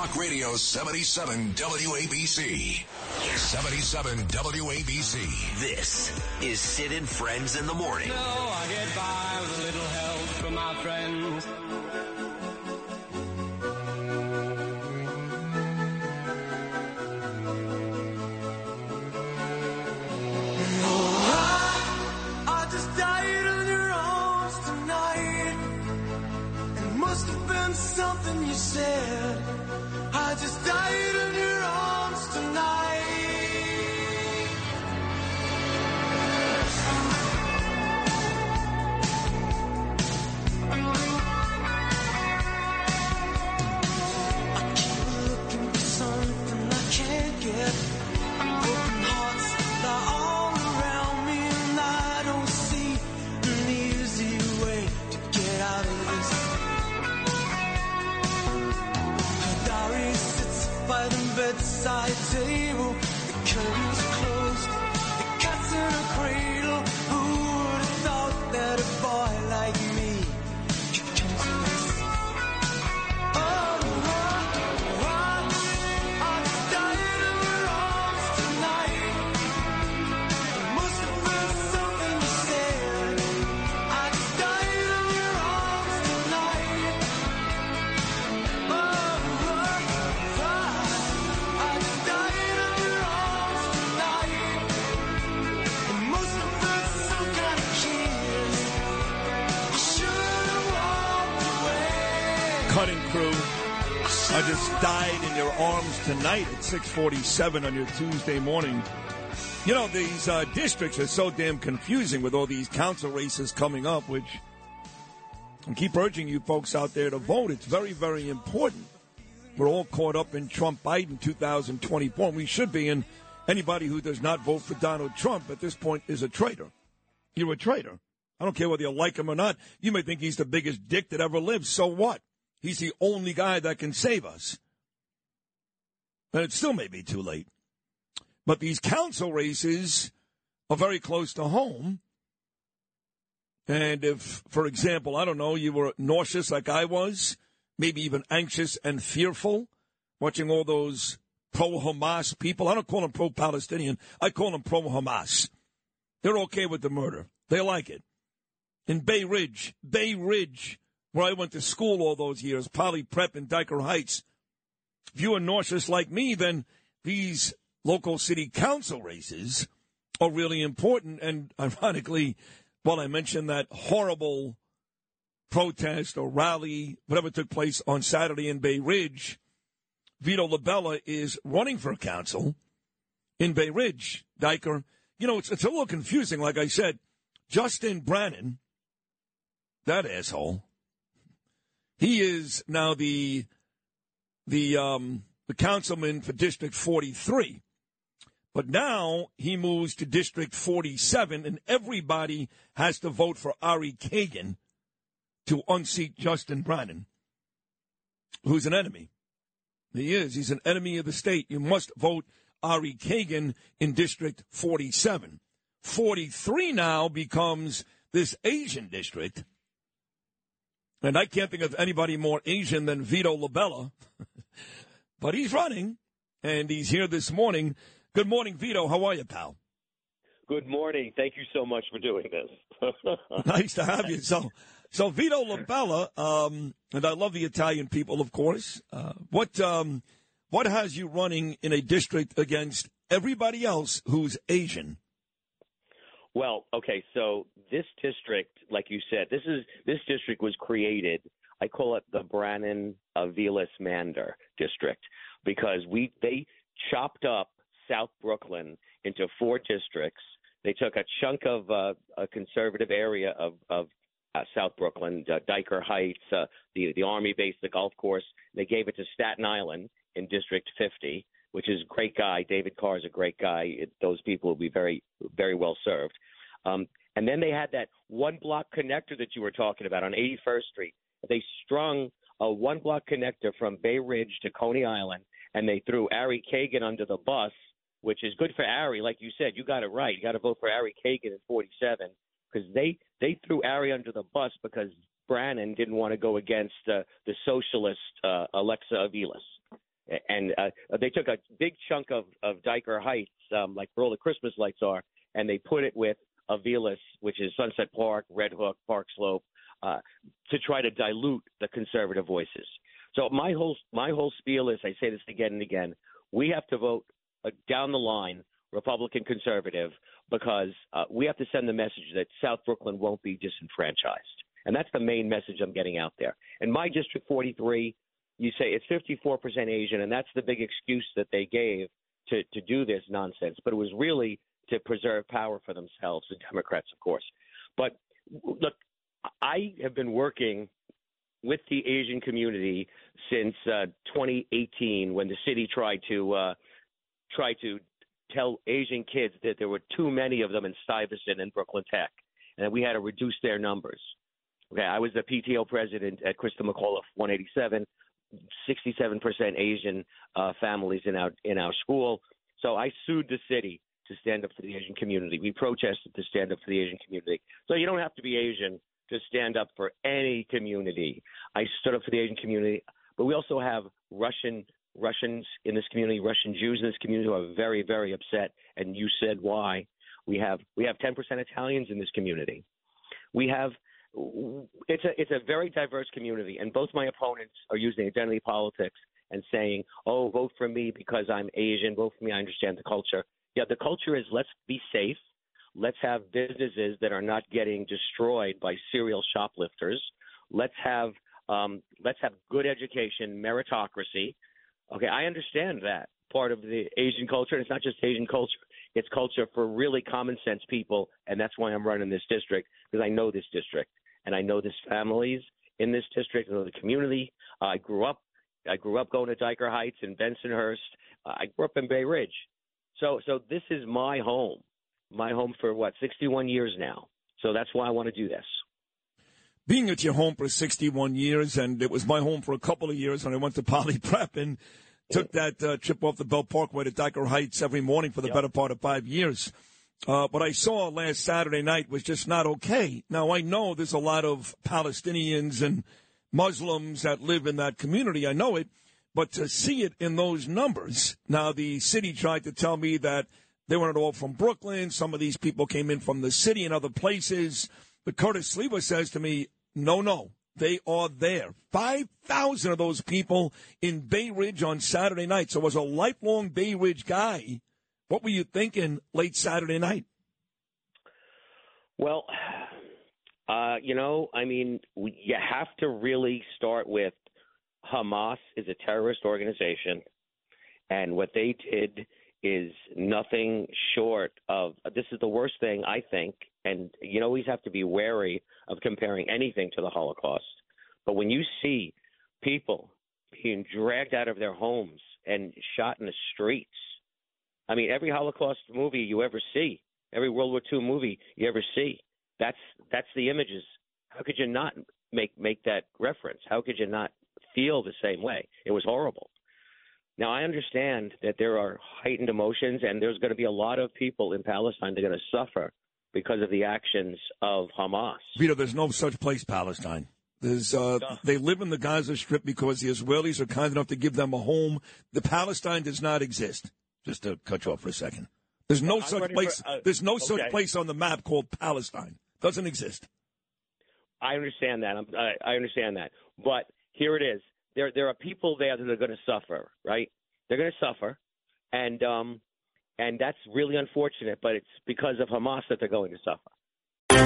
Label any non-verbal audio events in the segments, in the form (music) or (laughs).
Talk Radio 77 WABC. 77 WABC. This is Sid and Friends in the Morning. No, I get by with a little help from my friends. Something you said. I just died in your just died in your arms tonight at 647 on your Tuesday morning. You know, these uh, districts are so damn confusing with all these council races coming up, which I keep urging you folks out there to vote. It's very, very important. We're all caught up in Trump Biden 2024, and we should be. And anybody who does not vote for Donald Trump at this point is a traitor. You're a traitor. I don't care whether you like him or not. You may think he's the biggest dick that ever lived. So what? He's the only guy that can save us. And it still may be too late. But these council races are very close to home. And if, for example, I don't know, you were nauseous like I was, maybe even anxious and fearful, watching all those pro Hamas people. I don't call them pro Palestinian, I call them pro Hamas. They're okay with the murder, they like it. In Bay Ridge, Bay Ridge, where I went to school all those years, Poly Prep in Dyker Heights. If you are nauseous like me, then these local city council races are really important. And (laughs) ironically, while I mentioned that horrible protest or rally, whatever took place on Saturday in Bay Ridge, Vito LaBella is running for council in Bay Ridge. Dyker, you know, it's, it's a little confusing. Like I said, Justin Brannan, that asshole, he is now the the um, the councilman for District 43. But now he moves to District 47, and everybody has to vote for Ari Kagan to unseat Justin Brannan, who's an enemy. He is. He's an enemy of the state. You must vote Ari Kagan in District 47. 43 now becomes this Asian district. And I can't think of anybody more Asian than Vito LaBella. (laughs) but he's running, and he's here this morning. Good morning, Vito. How are you, pal? Good morning. Thank you so much for doing this. (laughs) nice to have you. So, so Vito LaBella, um, and I love the Italian people, of course. Uh, what um, what has you running in a district against everybody else who's Asian? Well, okay, so this district, like you said, this is this district was created. I call it the Brannan Aviles Mander district because we they chopped up South Brooklyn into four districts. They took a chunk of uh, a conservative area of of uh, South Brooklyn, uh, Dyker Heights, uh, the the Army base, the golf course. They gave it to Staten Island in District 50, which is a great guy. David Carr is a great guy. It, those people will be very very well served. Um, and then they had that one block connector that you were talking about on 81st Street. They strung a one block connector from Bay Ridge to Coney Island, and they threw Ari Kagan under the bus, which is good for Ari. Like you said, you got it right. You got to vote for Ari Kagan in 47 because they they threw Ari under the bus because Brannan didn't want to go against uh, the socialist uh, Alexa Aviles. And uh, they took a big chunk of of Dyker Heights, um, like where all the Christmas lights are, and they put it with Aviles, which is Sunset Park, Red Hook, Park Slope, uh, to try to dilute the conservative voices. So my whole my whole spiel is, I say this again and again, we have to vote uh, down the line, Republican conservative, because uh, we have to send the message that South Brooklyn won't be disenfranchised. And that's the main message I'm getting out there. In my District 43, you say it's 54% Asian, and that's the big excuse that they gave to, to do this nonsense. But it was really to preserve power for themselves, the Democrats, of course. But look, I have been working with the Asian community since uh, 2018 when the city tried to uh, try to tell Asian kids that there were too many of them in Stuyvesant and Brooklyn Tech, and that we had to reduce their numbers. Okay, I was the PTO president at Christa McAuliffe 187, 67% Asian uh, families in our in our school. So I sued the city to stand up for the Asian community. We protested to stand up for the Asian community. So you don't have to be Asian to stand up for any community. I stood up for the Asian community, but we also have Russian Russians in this community, Russian Jews in this community who are very, very upset. And you said why. We have we have 10% Italians in this community. We have it's a it's a very diverse community, and both my opponents are using identity politics and saying, "Oh, vote for me because I'm Asian. Vote for me. I understand the culture." Yeah, the culture is let's be safe. Let's have businesses that are not getting destroyed by serial shoplifters. Let's have um, let's have good education, meritocracy. Okay, I understand that part of the Asian culture. And it's not just Asian culture; it's culture for really common sense people, and that's why I'm running this district because I know this district and I know this families in this district. I know the community. Uh, I grew up. I grew up going to Dyker Heights and Bensonhurst. Uh, I grew up in Bay Ridge. So, so this is my home, my home for what 61 years now. So that's why I want to do this being at your home for 61 years, and it was my home for a couple of years when I went to (laughs) Poly Prep and took that uh, trip off the Belt Parkway to Dyker Heights every morning for the yep. better part of five years. Uh, what I saw last Saturday night was just not okay. Now, I know there's a lot of Palestinians and Muslims that live in that community. I know it. But to see it in those numbers, now the city tried to tell me that they weren't all from Brooklyn. Some of these people came in from the city and other places. But Curtis Sliwa says to me, no, no. They are there. 5,000 of those people in Bay Ridge on Saturday night. So, as a lifelong Bay Ridge guy, what were you thinking late Saturday night? Well, uh, you know, I mean, you have to really start with Hamas is a terrorist organization, and what they did is nothing short of this is the worst thing I think, and you always have to be wary of comparing anything to the Holocaust. But when you see people being dragged out of their homes and shot in the streets, I mean, every Holocaust movie you ever see, every World War II movie you ever see, that's that's the images. How could you not make make that reference? How could you not feel the same way? It was horrible. Now, I understand that there are heightened emotions, and there's going to be a lot of people in Palestine that are going to suffer because of the actions of Hamas. Vito, there's no such place, Palestine. There's, uh, they live in the Gaza Strip because the Israelis are kind enough to give them a home. The Palestine does not exist. Just to cut you off for a second. There's no such place. For, uh, there's no okay. such place on the map called Palestine. Doesn't exist. I understand that. I, I understand that. But here it is there there are people there that are going to suffer, right? They're going to suffer, and um, and that's really unfortunate. But it's because of Hamas that they're going to suffer.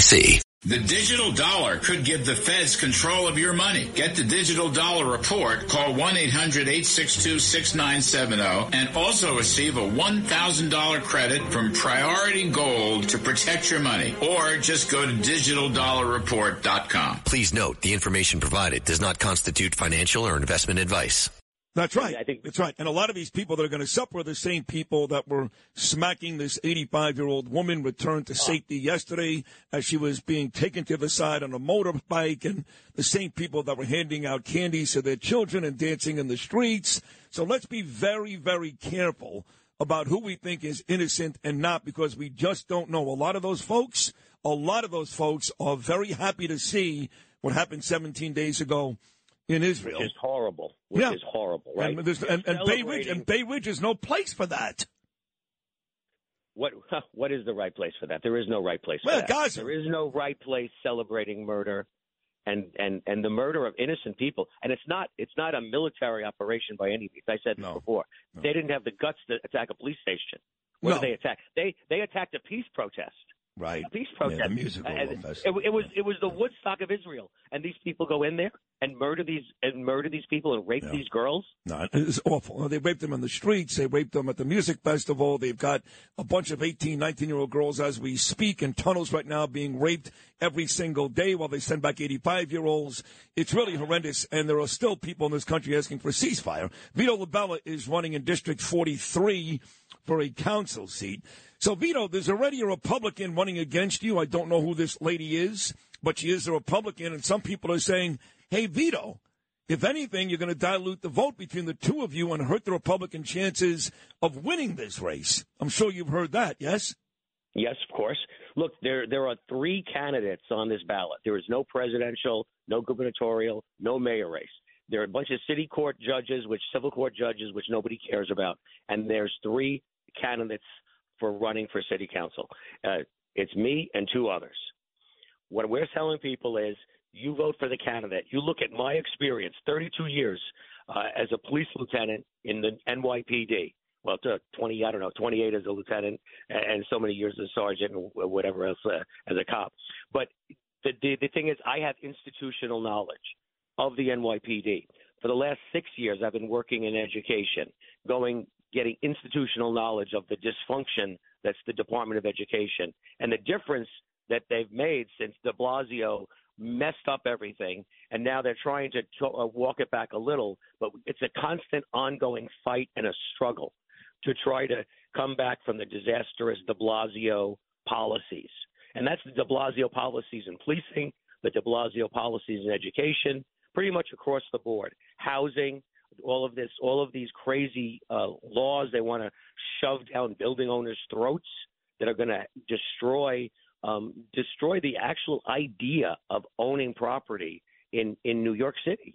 NYC. The digital dollar could give the feds control of your money. Get the digital dollar report. Call 1-800-862-6970 and also receive a $1,000 credit from Priority Gold to protect your money. Or just go to digitaldollarreport.com. Please note the information provided does not constitute financial or investment advice. That's right. I think that's right. And a lot of these people that are going to suffer are the same people that were smacking this 85 year old woman returned to ah. safety yesterday as she was being taken to the side on a motorbike, and the same people that were handing out candies to their children and dancing in the streets. So let's be very, very careful about who we think is innocent and not because we just don't know. A lot of those folks, a lot of those folks are very happy to see what happened 17 days ago in Israel. which is horrible. Which Yeah. is horrible, right? And, and, and Bay Ridge and Bay Ridge is no place for that. what (laughs) what is the right place for that? There is no right place for Well, that. Gaza. There is no right place celebrating murder and, and, and the murder of innocent people. And it's not it's not a military operation by any means. I said this No. before. No. They didn't have the guts to attack a police station. What No. did they attack? They they attacked a peace protest. Right. A peace protest. Yeah, the musical. It, it was it was the Woodstock of Israel, and these people go in there and murder these and murder these people and rape Yeah. these girls. No, it's awful. They raped them in the streets. They raped them at the music festival. They've got a bunch of 18, 19 year old girls as we speak in tunnels right now being raped every single day while they send back 85 year olds. It's really horrendous. And there are still people in this country asking for a ceasefire. Vito LaBella is running in District 43 for a council seat. So, Vito, there's already a Republican running against you. I don't know who this lady is, but she is a Republican. And some people are saying, hey, Vito, if anything, you're going to dilute the vote between the two of you and hurt the Republican chances of winning this race. I'm sure you've heard that, yes? Yes, of course. Look, there there are three candidates on this ballot. There is no presidential, no gubernatorial, no mayor race. There are a bunch of city court judges, which civil court judges, which nobody cares about, and there's three candidates for running for city council. Uh, it's me and two others. What we're telling people is, you vote for the candidate. You look at my experience, 32 years uh, as a police lieutenant in the NYPD. Well, to 20, I don't know, 28 as a lieutenant, and and so many years as a sergeant, and whatever else uh, as a cop. But the, the the thing is, I have institutional knowledge of the NYPD. For the last six years, I've been working in education, going getting institutional knowledge of the dysfunction that's the Department of Education and the difference that they've made since De Blasio messed up everything, and now they're trying to, to uh, walk it back a little. But it's a constant, ongoing fight and a struggle to try to come back from the disastrous De Blasio policies, and that's the De Blasio policies in policing, the De Blasio policies in education, pretty much across the board, housing. All of this, all of these crazy uh, laws they want to shove down building owners' throats that are going to destroy um, destroy the actual idea of owning property in, in New York City.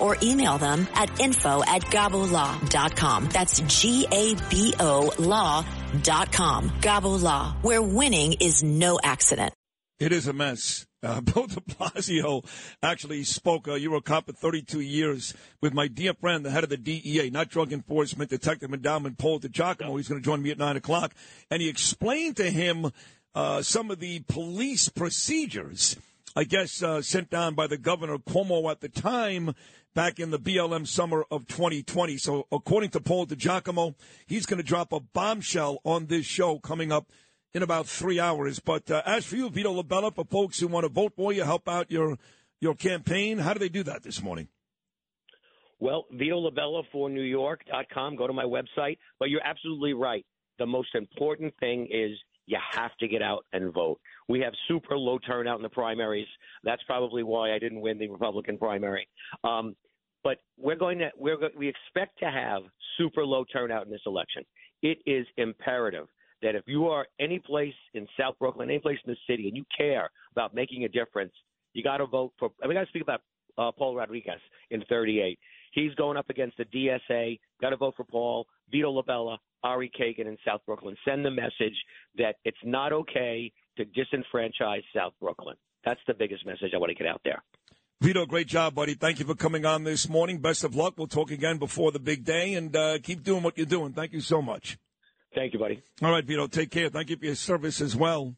or email them at info at gabolaw.com. That's G-A-B-O law.com. Gabo Law, where winning is no accident. It is a mess. (laughs) Uh, Bill de Blasio actually spoke. Uh, you were a cop for 32 years with my dear friend, the head of the DEA, not Drug Enforcement, Detective Endowment, Paul DiGiacomo. He's going to join me at 9 o'clock. And he explained to him uh, some of the police procedures, I guess, uh, sent down by the governor Cuomo at the time back in the BLM summer of 2020. So according to Paul DiGiacomo, he's going to drop a bombshell on this show coming up in about three hours. But uh, as for you, Vito LaBella, for folks who want to vote for you, help out your your campaign, how do they do that this morning? Well, Vito LaBella for New York.com. Go to my website. But you're absolutely right. The most important thing is you have to get out and vote. We have super low turnout in the primaries. That's probably why I didn't win the Republican primary. Um, but we're going to we're we expect to have super low turnout in this election. It is imperative that if you are any place in South Brooklyn, any place in the city, and you care about making a difference, you got to vote for. I mean, I speak about uh, Paul Rodriguez in 38. He's going up against the DSA. Got to vote for Paul, Vito LaBella, Ari Kagan in South Brooklyn. Send the message that it's not okay to disenfranchise South Brooklyn. That's the biggest message I want to get out there. Vito, great job, buddy. Thank you for coming on this morning. Best of luck. We'll talk again before the big day, and uh, keep doing what you're doing. Thank you so much. Thank you, buddy. All right, Vito, take care. Thank you for your service as well.